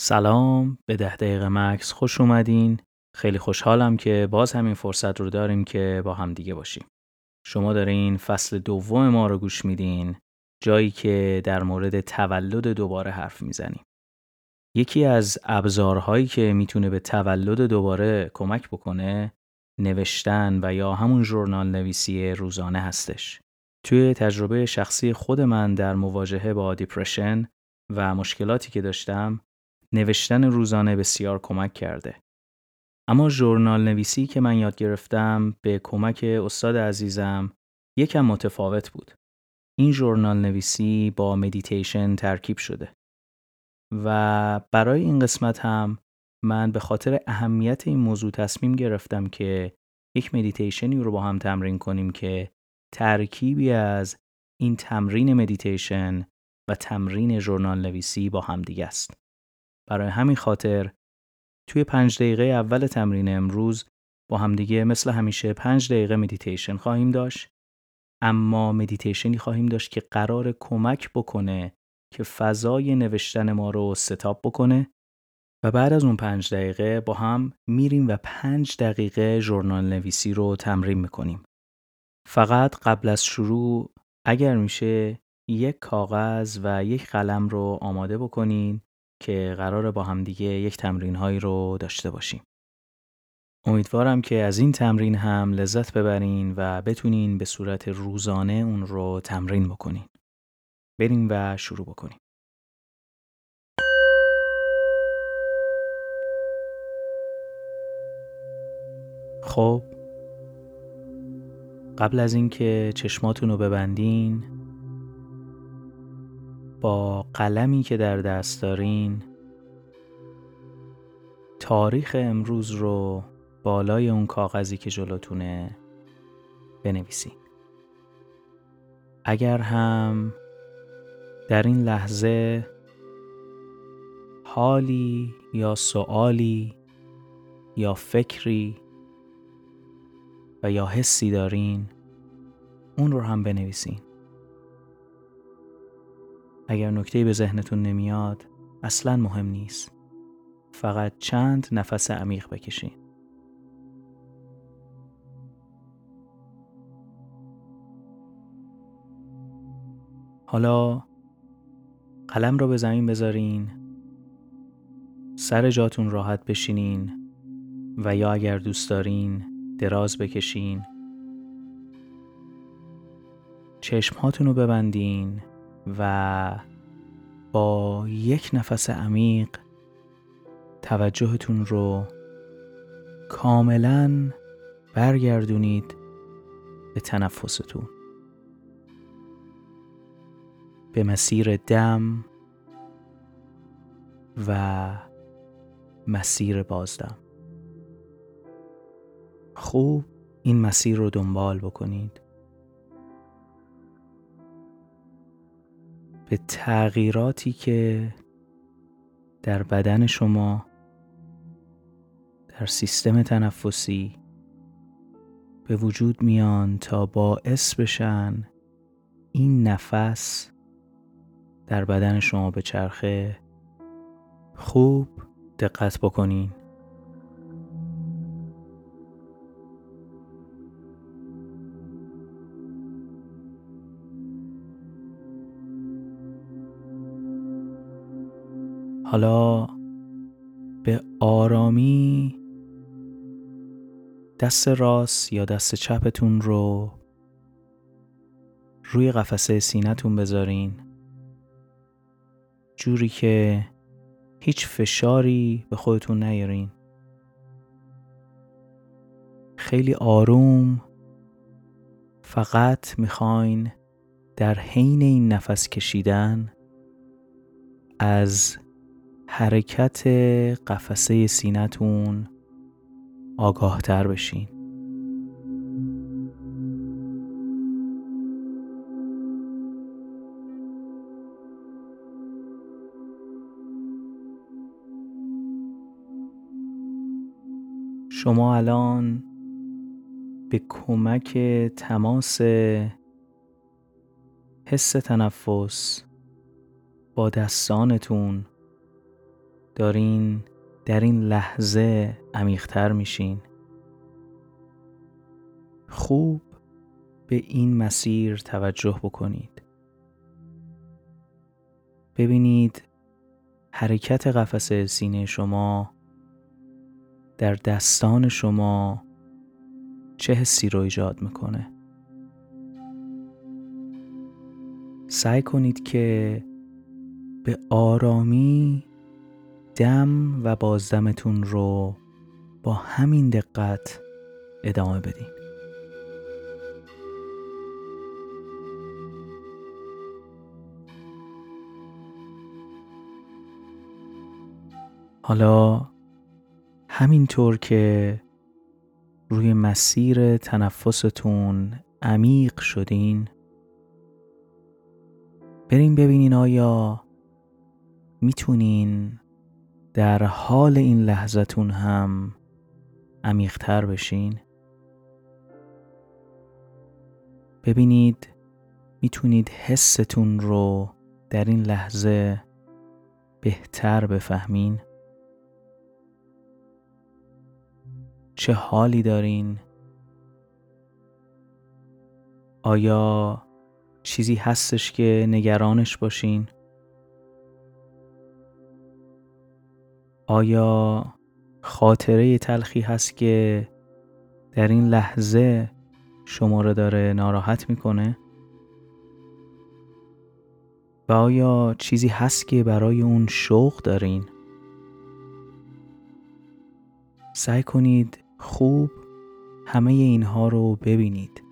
سلام به ده دقیقه مکس خوش اومدین. خیلی خوشحالم که باز همین فرصت رو داریم که با هم دیگه باشیم. شما دارین فصل دوم ما رو گوش میدین جایی که در مورد تولد دوباره حرف می‌زنیم. یکی از ابزارهایی که می‌تونه به تولد دوباره کمک بکنه نوشتن و یا همون ژورنال نویسی روزانه هستش. توی تجربه شخصی خود من در مواجهه با دیپرشن و مشکلاتی که داشتم نوشتن روزانه بسیار کمک کرده. اما ژورنال نویسی که من یاد گرفتم به کمک استاد عزیزم یکم متفاوت بود. این ژورنال نویسی با مدیتیشن ترکیب شده. و برای این قسمت هم من به خاطر اهمیت این موضوع تصمیم گرفتم که یک مدیتیشنی رو با هم تمرین کنیم که ترکیبی از این تمرین مدیتیشن و تمرین ژورنال نویسی با هم دیگه است. برای همین خاطر توی پنج دقیقه اول تمرین امروز با همدیگه مثل همیشه پنج دقیقه مدیتیشن خواهیم داشت اما مدیتیشنی خواهیم داشت که قراره کمک بکنه که فضای نوشتن ما رو set up بکنه و بعد از اون پنج دقیقه با هم میریم و پنج دقیقه ژورنال نویسی رو تمرین می‌کنیم. فقط قبل از شروع اگر میشه یک کاغذ و یک قلم رو آماده بکنین که قرار با هم دیگه یک تمرین هایی رو داشته باشیم. امیدوارم که از این تمرین هم لذت ببرین و بتونین به صورت روزانه اون رو تمرین بکنین. بریم و شروع بکنیم. خب قبل از اینکه چشماتون رو ببندین با قلمی که در دست دارین. تاریخ امروز رو بالای اون کاغذی که جلوتونه بنویسین. اگر هم در این لحظه حالی یا سوالی یا فکری و یا حسی دارین اون رو هم بنویسین. اگر نکته به ذهنتون نمیاد اصلا مهم نیست. فقط چند نفس عمیق بکشین. حالا قلم رو به زمین بذارین سر جاتون راحت بشینین و یا اگر دوست دارین دراز بکشین. چشم رو ببندین. و با یک نفس عمیق توجهتون رو کاملا برگردونید به تنفستون. به مسیر دم و مسیر بازدم. خوب این مسیر رو دنبال بکنید. به تغییراتی که در بدن شما در سیستم تنفسی به وجود میان تا باعث بشن این نفس در بدن شما به چرخه خوب دقت بکنین. حالا به آرامی دست راست یا دست چپتون رو روی قفسه سینتون بذارین. جوری که هیچ فشاری به خودتون نیارین. خیلی آروم فقط می‌خواین در حین این نفس کشیدن از حرکت قفسه سینتون آگاه تر بشین. شما الان به کمک تماس حس تنفس با دستانتون دارین در این لحظه عمیقتر میشین. خوب به این مسیر توجه بکنید. ببینید حرکت قفسه سینه شما در دستان شما چه حسی رو ایجاد می‌کنه. سعی کنید که به آرامی دم و بازدمتون رو با همین دقت ادامه بدین حالا همینطور که روی مسیر تنفستون عمیق شدین بریم ببینین آیا می‌تونین در حال این لحظتون هم عمیقتر بشین. ببینید می‌تونید حستون رو در این لحظه بهتر بفهمین. چه حالی دارین؟ آیا چیزی هستش که نگرانش باشین؟ آیا خاطره تلخی هست که در این لحظه شما رو داره ناراحت می‌کنه؟ و آیا چیزی هست که برای اون شوق دارین؟ سعی کنید خوب همه اینها رو ببینید.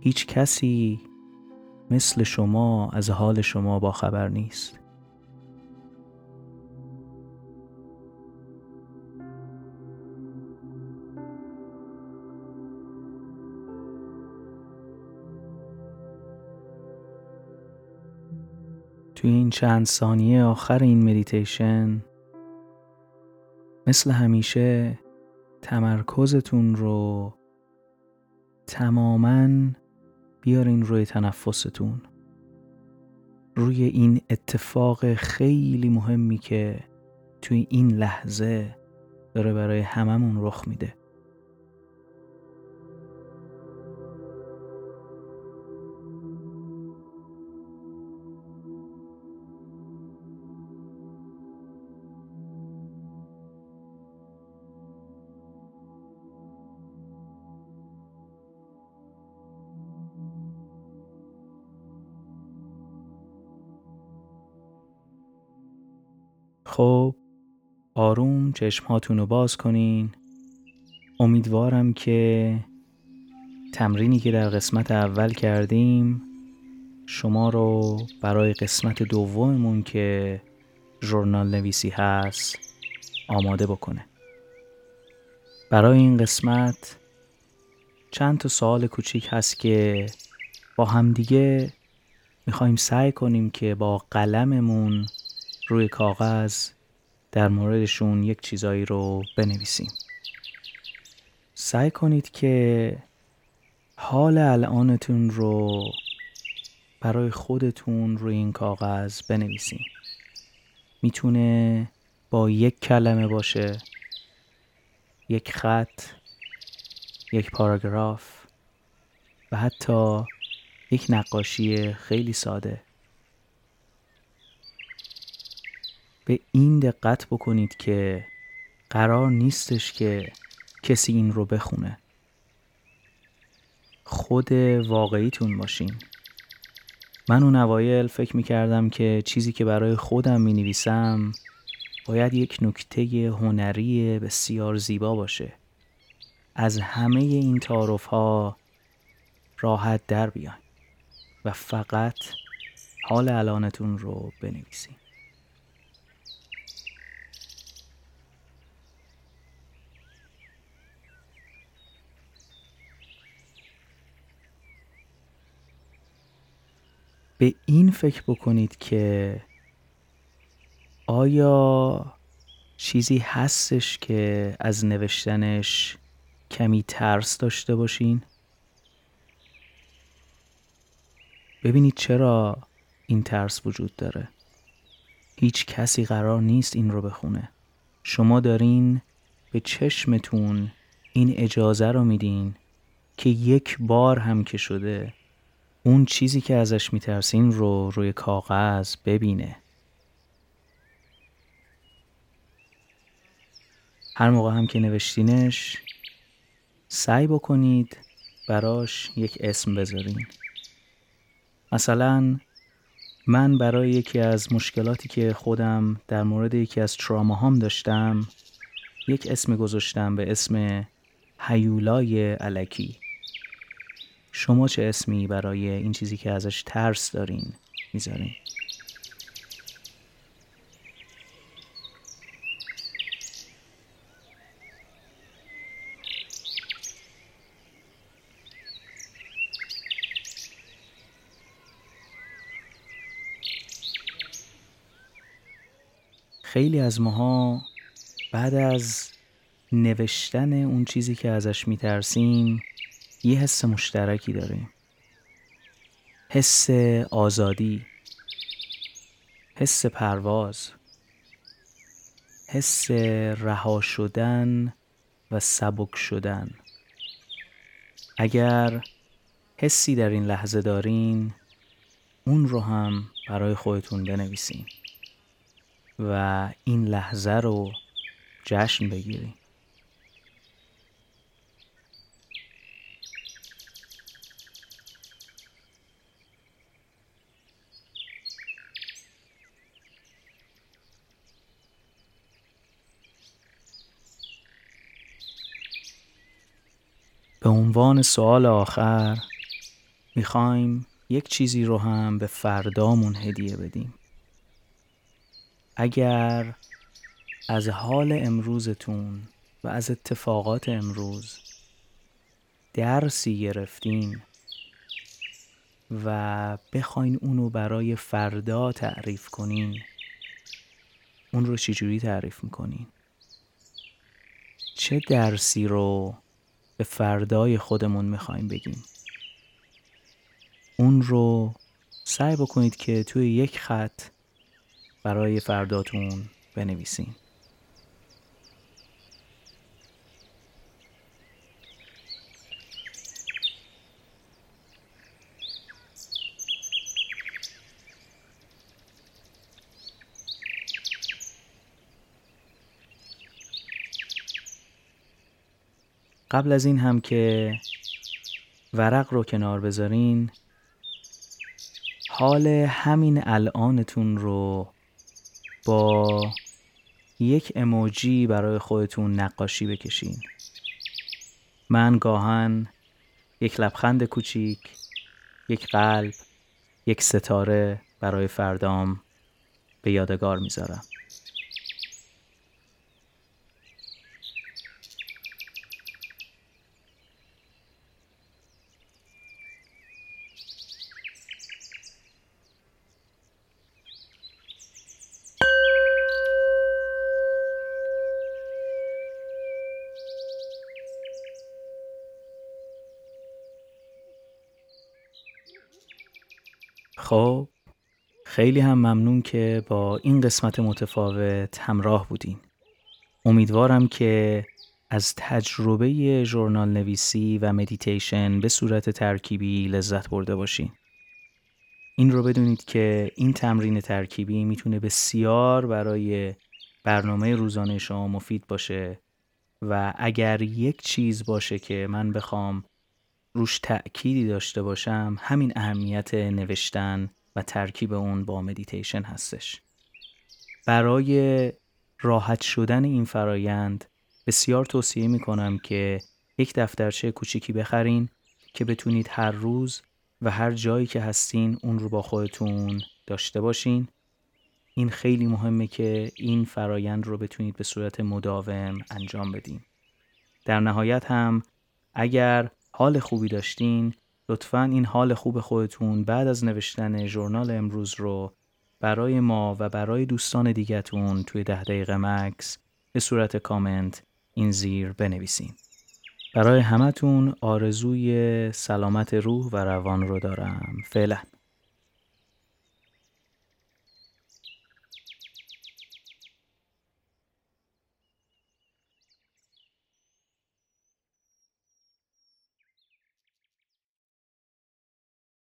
هیچ کسی مثل شما از حال شما با خبر نیست. توی این چند ثانیه آخر این مدیتیشن مثل همیشه تمرکزتون رو تماما بیارین روی تنفستون. روی این اتفاق خیلی مهمی که توی این لحظه داره برای هممون رخ میده. خب آروم چشمهاتون رو باز کنین. امیدوارم که تمرینی که در قسمت اول کردیم شما رو برای قسمت دوممون که ژورنال نویسی هست آماده بکنه. برای این قسمت چند تا سوال کوچیک هست که با همدیگه می‌خوایم سعی کنیم که با قلممون روی کاغذ در موردشون یک چیزایی رو بنویسیم. سعی کنید که حال الانتون رو برای خودتون روی این کاغذ بنویسیم می‌تونه با یک کلمه باشه یک خط یک پاراگراف و حتی یک نقاشی خیلی ساده. به این دقت بکنید که قرار نیستش که کسی این رو بخونه. خود واقعیتون باشین. من اون اوایل فکر می کردم که چیزی که برای خودم می نویسم باید یک نکته هنری بسیار زیبا باشه. از همه این تعارف ها راحت در بیاین و فقط حال الانتون رو بنویسین. به این فکر بکنید که آیا چیزی هستش که از نوشتنش کمی ترس داشته باشین؟ ببینید چرا این ترس وجود داره هیچ کسی قرار نیست این رو بخونه شما دارین به چشمتون این اجازه رو میدین که یک بار هم که شده اون چیزی که ازش میترسین رو روی کاغذ ببینه. هر موقع هم که نوشتینش سعی بکنید براش یک اسم بذارین. مثلا من برای یکی از مشکلاتی که خودم در مورد یکی از تراماهام داشتم یک اسم گذاشتم به اسم هیولای علکی شما چه اسمی برای این چیزی که ازش ترس دارین می‌ذارین؟ خیلی از ماها بعد از نوشتن اون چیزی که ازش میترسیم یه حس مشترکی داریم. حس آزادی. حس پرواز. حس رها شدن و سبک شدن. اگر حسی در این لحظه دارین اون رو هم برای خودتون بنویسین و این لحظه رو جشن بگیریم به عنوان سوال آخر می‌خوایم یک چیزی رو هم به فردامون هدیه بدیم اگر از حال امروزتون و از اتفاقات امروز درسی گرفتین و بخواین اونو برای فردا تعریف کنین اون رو چجوری تعریف می‌کنین؟ چه درسی رو به فردای خودمون می‌خوایم بگیم؟ اون رو سعی بکنید که توی یک خط برای فرداتون بنویسین قبل از این هم که ورق رو کنار بذارین حال همین الانتون رو با یک اموجی برای خودتون نقاشی بکشین. من گاهن یک لبخند کوچیک یک قلب یک ستاره برای فردام به یادگار می‌ذارم. خب خیلی هم ممنون که با این قسمت متفاوت همراه بودین. امیدوارم که از تجربه ژورنال نویسی و مدیتیشن به صورت ترکیبی لذت برده باشین. این رو بدونید که این تمرین ترکیبی می‌تونه بسیار برای برنامه روزانه شما مفید باشه و اگر یک چیز باشه که من بخوام روش تأکیدی داشته باشم همین اهمیت نوشتن و ترکیب اون با مدیتیشن هستش. برای راحت شدن این فرایند بسیار توصیه می کنم که یک دفترچه کوچیکی بخرین که بتونید هر روز و هر جایی که هستین اون رو با خودتون داشته باشین. این خیلی مهمه که این فرایند رو بتونید به صورت مداوم انجام بدین. در نهایت هم اگر حال خوبی داشتین لطفا این حال خوب خودتون بعد از نوشتن ژورنال امروز رو برای ما و برای دوستان دیگهتون توی ده دقیقه مکس به صورت کامنت این زیر بنویسین. برای همتون آرزوی سلامت روح و روان رو دارم. فعلا.